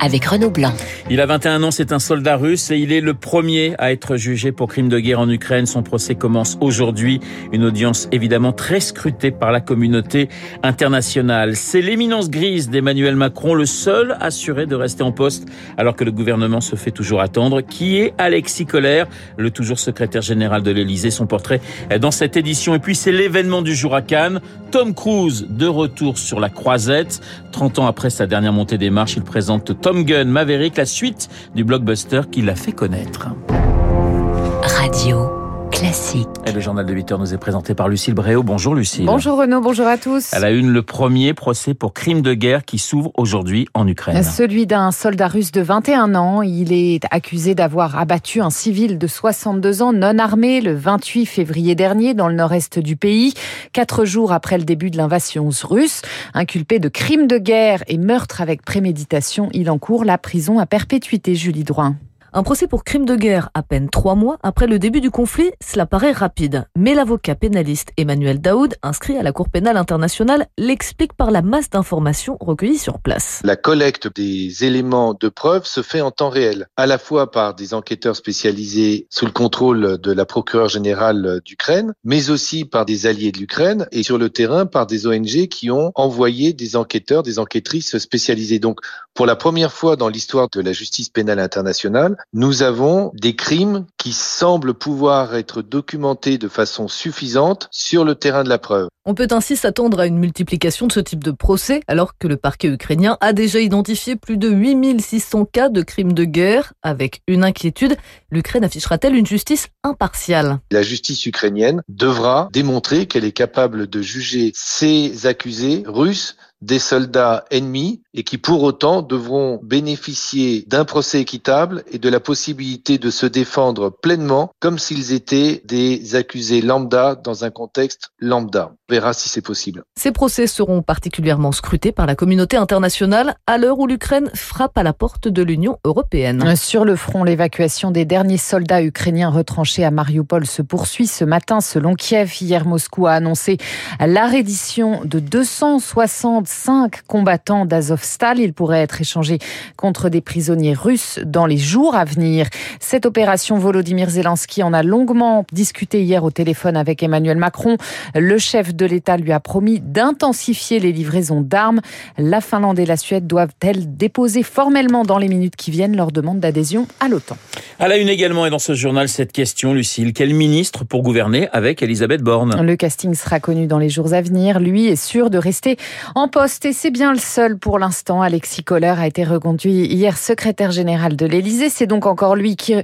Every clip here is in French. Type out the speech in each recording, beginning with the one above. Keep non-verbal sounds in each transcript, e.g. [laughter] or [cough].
avec Renaud Blanc. Il a 21 ans, c'est un soldat russe et il est le premier à être jugé pour crime de guerre en Ukraine. Son procès commence aujourd'hui. Une audience évidemment très scrutée par la communauté internationale. C'est l'éminence grise d'Emmanuel Macron, le seul assuré de rester en poste alors que le gouvernement se fait toujours attendre. Qui est Alexis Collère, le toujours secrétaire général de l'Elysée Son portrait dans cette édition. Et puis c'est l'événement du jour à Cannes. Tom Cruise de retour sur la croisette. 30 ans après sa dernière montée des marches, il présente Tom Gun Maverick, la suite du blockbuster qui l'a fait connaître. Radio classique. Et le journal de 8 heures nous est présenté par Lucille Bréau. Bonjour Lucille. Bonjour Renaud, bonjour à tous. Elle a une le premier procès pour crime de guerre qui s'ouvre aujourd'hui en Ukraine. Celui d'un soldat russe de 21 ans. Il est accusé d'avoir abattu un civil de 62 ans non armé le 28 février dernier dans le nord-est du pays, quatre jours après le début de l'invasion russe. Inculpé de crime de guerre et meurtre avec préméditation, il encourt la prison à perpétuité, Julie Droin. Un procès pour crime de guerre à peine trois mois après le début du conflit, cela paraît rapide. Mais l'avocat pénaliste Emmanuel Daoud, inscrit à la Cour pénale internationale, l'explique par la masse d'informations recueillies sur place. La collecte des éléments de preuve se fait en temps réel, à la fois par des enquêteurs spécialisés sous le contrôle de la procureure générale d'Ukraine, mais aussi par des alliés de l'Ukraine et sur le terrain par des ONG qui ont envoyé des enquêteurs, des enquêtrices spécialisées. Donc, pour la première fois dans l'histoire de la justice pénale internationale, nous avons des crimes qui semblent pouvoir être documentés de façon suffisante sur le terrain de la preuve. On peut ainsi s'attendre à une multiplication de ce type de procès, alors que le parquet ukrainien a déjà identifié plus de 8600 cas de crimes de guerre. Avec une inquiétude, l'Ukraine affichera-t-elle une justice impartiale? La justice ukrainienne devra démontrer qu'elle est capable de juger ces accusés russes des soldats ennemis et qui pour autant devront bénéficier d'un procès équitable et de la possibilité de se défendre pleinement comme s'ils étaient des accusés lambda dans un contexte lambda. On verra si c'est possible. Ces procès seront particulièrement scrutés par la communauté internationale à l'heure où l'Ukraine frappe à la porte de l'Union européenne. Sur le front, l'évacuation des derniers soldats ukrainiens retranchés à Mariupol se poursuit ce matin selon Kiev. Hier, Moscou a annoncé la reddition de 265 combattants d'Azovstal. Ils pourraient être échangés contre des prisonniers russes dans les jours à venir. Cette opération, Volodymyr Zelensky en a longuement discuté hier au téléphone avec Emmanuel Macron. Le chef de l'État lui a promis d'intensifier les livraisons d'armes. La Finlande et la Suède doivent-elles déposer formellement dans les minutes qui viennent leur demande d'adhésion à l'OTAN? À la une également et dans ce journal cette question, Lucille. Quel ministre pour gouverner avec Elisabeth Borne? Le casting sera connu dans les jours à venir. Lui est sûr de rester en poste et c'est bien le seul pour l'instant. Alexis Kohler a été reconduit hier secrétaire général de l'Élysée. C'est donc encore lui qui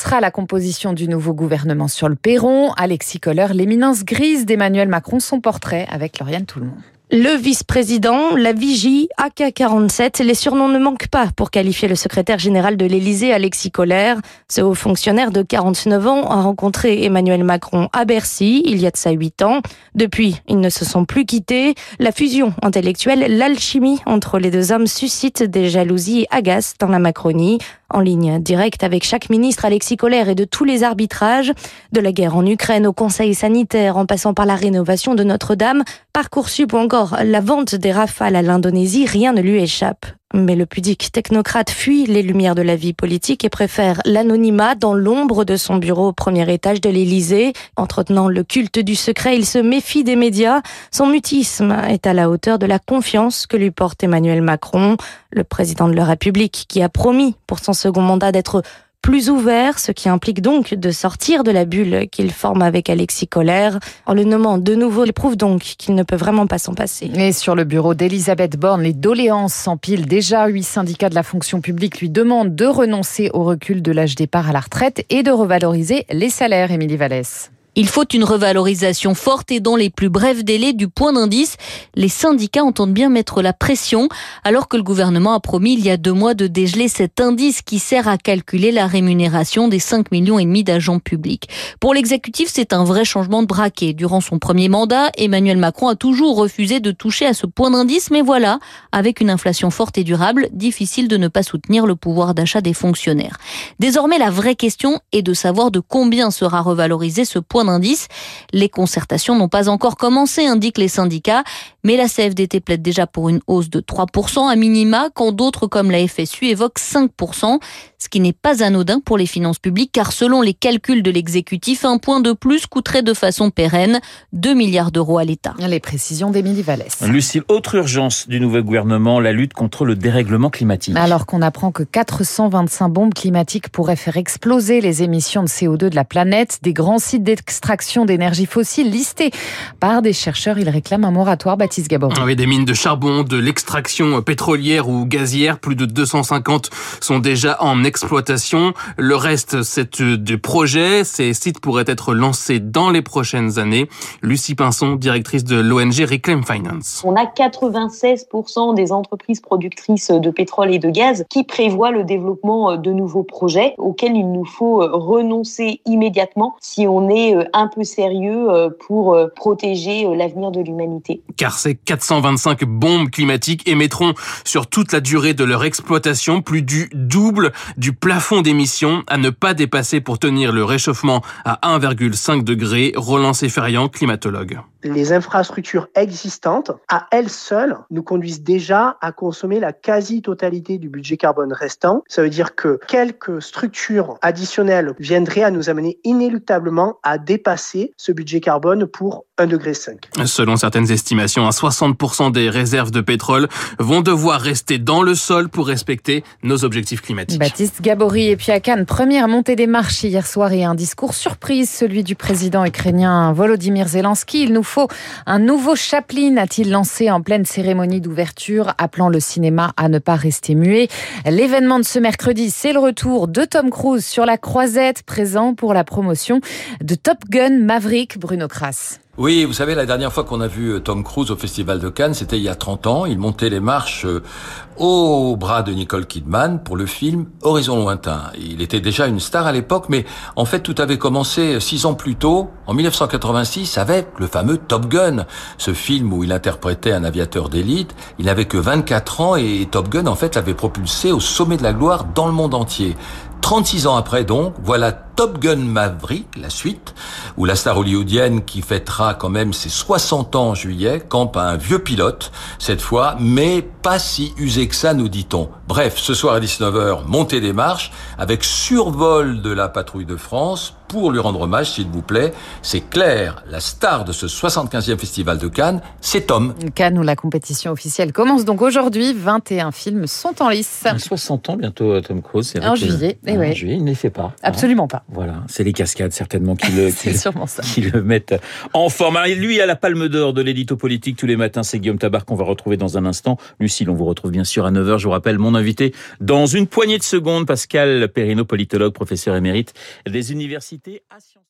annoncera la composition du nouveau gouvernement sur le perron. Alexis Kohler, l'éminence grise d'Emmanuel Macron, son portrait avec Lauriane Tout-le-Monde. Le vice-président, la vigie, AK-47, les surnoms ne manquent pas pour qualifier le secrétaire général de l'Élysée, Alexis Collère. Ce haut fonctionnaire de 49 ans a rencontré Emmanuel Macron à Bercy il y a de ça 8 ans. Depuis, ils ne se sont plus quittés. La fusion intellectuelle, l'alchimie entre les deux hommes suscite des jalousies et agaces dans la Macronie en ligne directe avec chaque ministre Alexis Collère et de tous les arbitrages, de la guerre en Ukraine au Conseil sanitaire en passant par la rénovation de Notre-Dame, Parcoursup ou encore la vente des rafales à l'Indonésie, rien ne lui échappe. Mais le pudique technocrate fuit les lumières de la vie politique et préfère l'anonymat dans l'ombre de son bureau au premier étage de l'Élysée. Entretenant le culte du secret, il se méfie des médias. Son mutisme est à la hauteur de la confiance que lui porte Emmanuel Macron, le président de la République, qui a promis pour son second mandat d'être plus ouvert, ce qui implique donc de sortir de la bulle qu'il forme avec Alexis Collère. En le nommant de nouveau, il prouve donc qu'il ne peut vraiment pas s'en passer. Et sur le bureau d'Elisabeth Borne, les doléances s'empilent. Déjà, huit syndicats de la fonction publique lui demandent de renoncer au recul de l'âge départ à la retraite et de revaloriser les salaires, Émilie Vallès. Il faut une revalorisation forte et dans les plus brefs délais du point d'indice. Les syndicats entendent bien mettre la pression alors que le gouvernement a promis il y a deux mois de dégeler cet indice qui sert à calculer la rémunération des 5 millions et demi d'agents publics. Pour l'exécutif, c'est un vrai changement de braquet. Durant son premier mandat, Emmanuel Macron a toujours refusé de toucher à ce point d'indice, mais voilà, avec une inflation forte et durable, difficile de ne pas soutenir le pouvoir d'achat des fonctionnaires. Désormais, la vraie question est de savoir de combien sera revalorisé ce point d'indice. Les concertations n'ont pas encore commencé, indiquent les syndicats, mais la CFDT plaide déjà pour une hausse de 3% à minima, quand d'autres comme la FSU évoquent 5%, ce qui n'est pas anodin pour les finances publiques, car selon les calculs de l'exécutif, un point de plus coûterait de façon pérenne 2 milliards d'euros à l'État. Les précisions d'Émilie Vallès. Lucille, autre urgence du nouveau gouvernement, la lutte contre le dérèglement climatique. Alors qu'on apprend que 425 bombes climatiques pourraient faire exploser les émissions de CO2 de la planète, des grands sites d'extraction d'énergie fossile listés par des chercheurs, ils réclament un moratoire. Baptiste Gabory. Oui, des mines de charbon, de l'extraction pétrolière ou gazière, plus de 250 sont déjà en exploitation. Le reste, c'est du projet. Ces sites pourraient être lancés dans les prochaines années. Lucie Pinson, directrice de l'ONG Reclaim Finance. On a 96% des entreprises productrices de pétrole et de gaz qui prévoient le développement de nouveaux projets auxquels il nous faut renoncer immédiatement si on est un peu sérieux pour protéger l'avenir de l'humanité. Car ces 425 bombes climatiques émettront sur toute la durée de leur exploitation plus du double du plafond d'émissions à ne pas dépasser pour tenir le réchauffement à 1,5 degré. Roland Seferian, climatologue les infrastructures existantes, à elles seules, nous conduisent déjà à consommer la quasi-totalité du budget carbone restant. Ça veut dire que quelques structures additionnelles viendraient à nous amener inéluctablement à dépasser ce budget carbone pour 1,5 degré. Selon certaines estimations, à 60% des réserves de pétrole vont devoir rester dans le sol pour respecter nos objectifs climatiques. Baptiste Gabory et puis à Cannes, première montée des marches hier soir et un discours surprise, celui du président ukrainien Volodymyr Zelensky. Il nous un nouveau Chaplin, a-t-il lancé en pleine cérémonie d'ouverture, appelant le cinéma à ne pas rester muet? L'événement de ce mercredi, c'est le retour de Tom Cruise sur la croisette, présent pour la promotion de Top Gun Maverick, Bruno Kras. Oui, vous savez, la dernière fois qu'on a vu euh, Tom Cruise au Festival de Cannes, c'était il y a 30 ans. Il montait les marches euh, au bras de Nicole Kidman pour le film Horizon lointain. Il était déjà une star à l'époque, mais en fait tout avait commencé six ans plus tôt, en 1986, avec le fameux Top Gun, ce film où il interprétait un aviateur d'élite. Il n'avait que 24 ans et Top Gun, en fait, l'avait propulsé au sommet de la gloire dans le monde entier. 36 ans après donc, voilà Top Gun Maverick, la suite, où la star hollywoodienne qui fêtera quand même ses 60 ans en juillet campe un vieux pilote, cette fois, mais pas si usé ça, nous dit-on. Bref, ce soir à 19h, montée des marches, avec survol de la patrouille de France, pour lui rendre hommage, s'il vous plaît. C'est clair, la star de ce 75e festival de Cannes, c'est Tom. Cannes où la compétition officielle commence donc aujourd'hui. 21 films sont en lice. 60 ans bientôt, euh, Tom Cruise. En juillet. Et ouais. En juillet, il ne les fait pas. Absolument pas. Voilà, c'est les cascades certainement qui le, [laughs] qui le mettent en forme. Alors, lui, à la palme d'or de l'édito politique tous les matins, c'est Guillaume Tabar qu'on va retrouver dans un instant. Lucille, on vous retrouve bien sûr à 9h. Je vous rappelle mon invité dans une poignée de secondes, Pascal Perrino, politologue, professeur émérite des universités à Sciences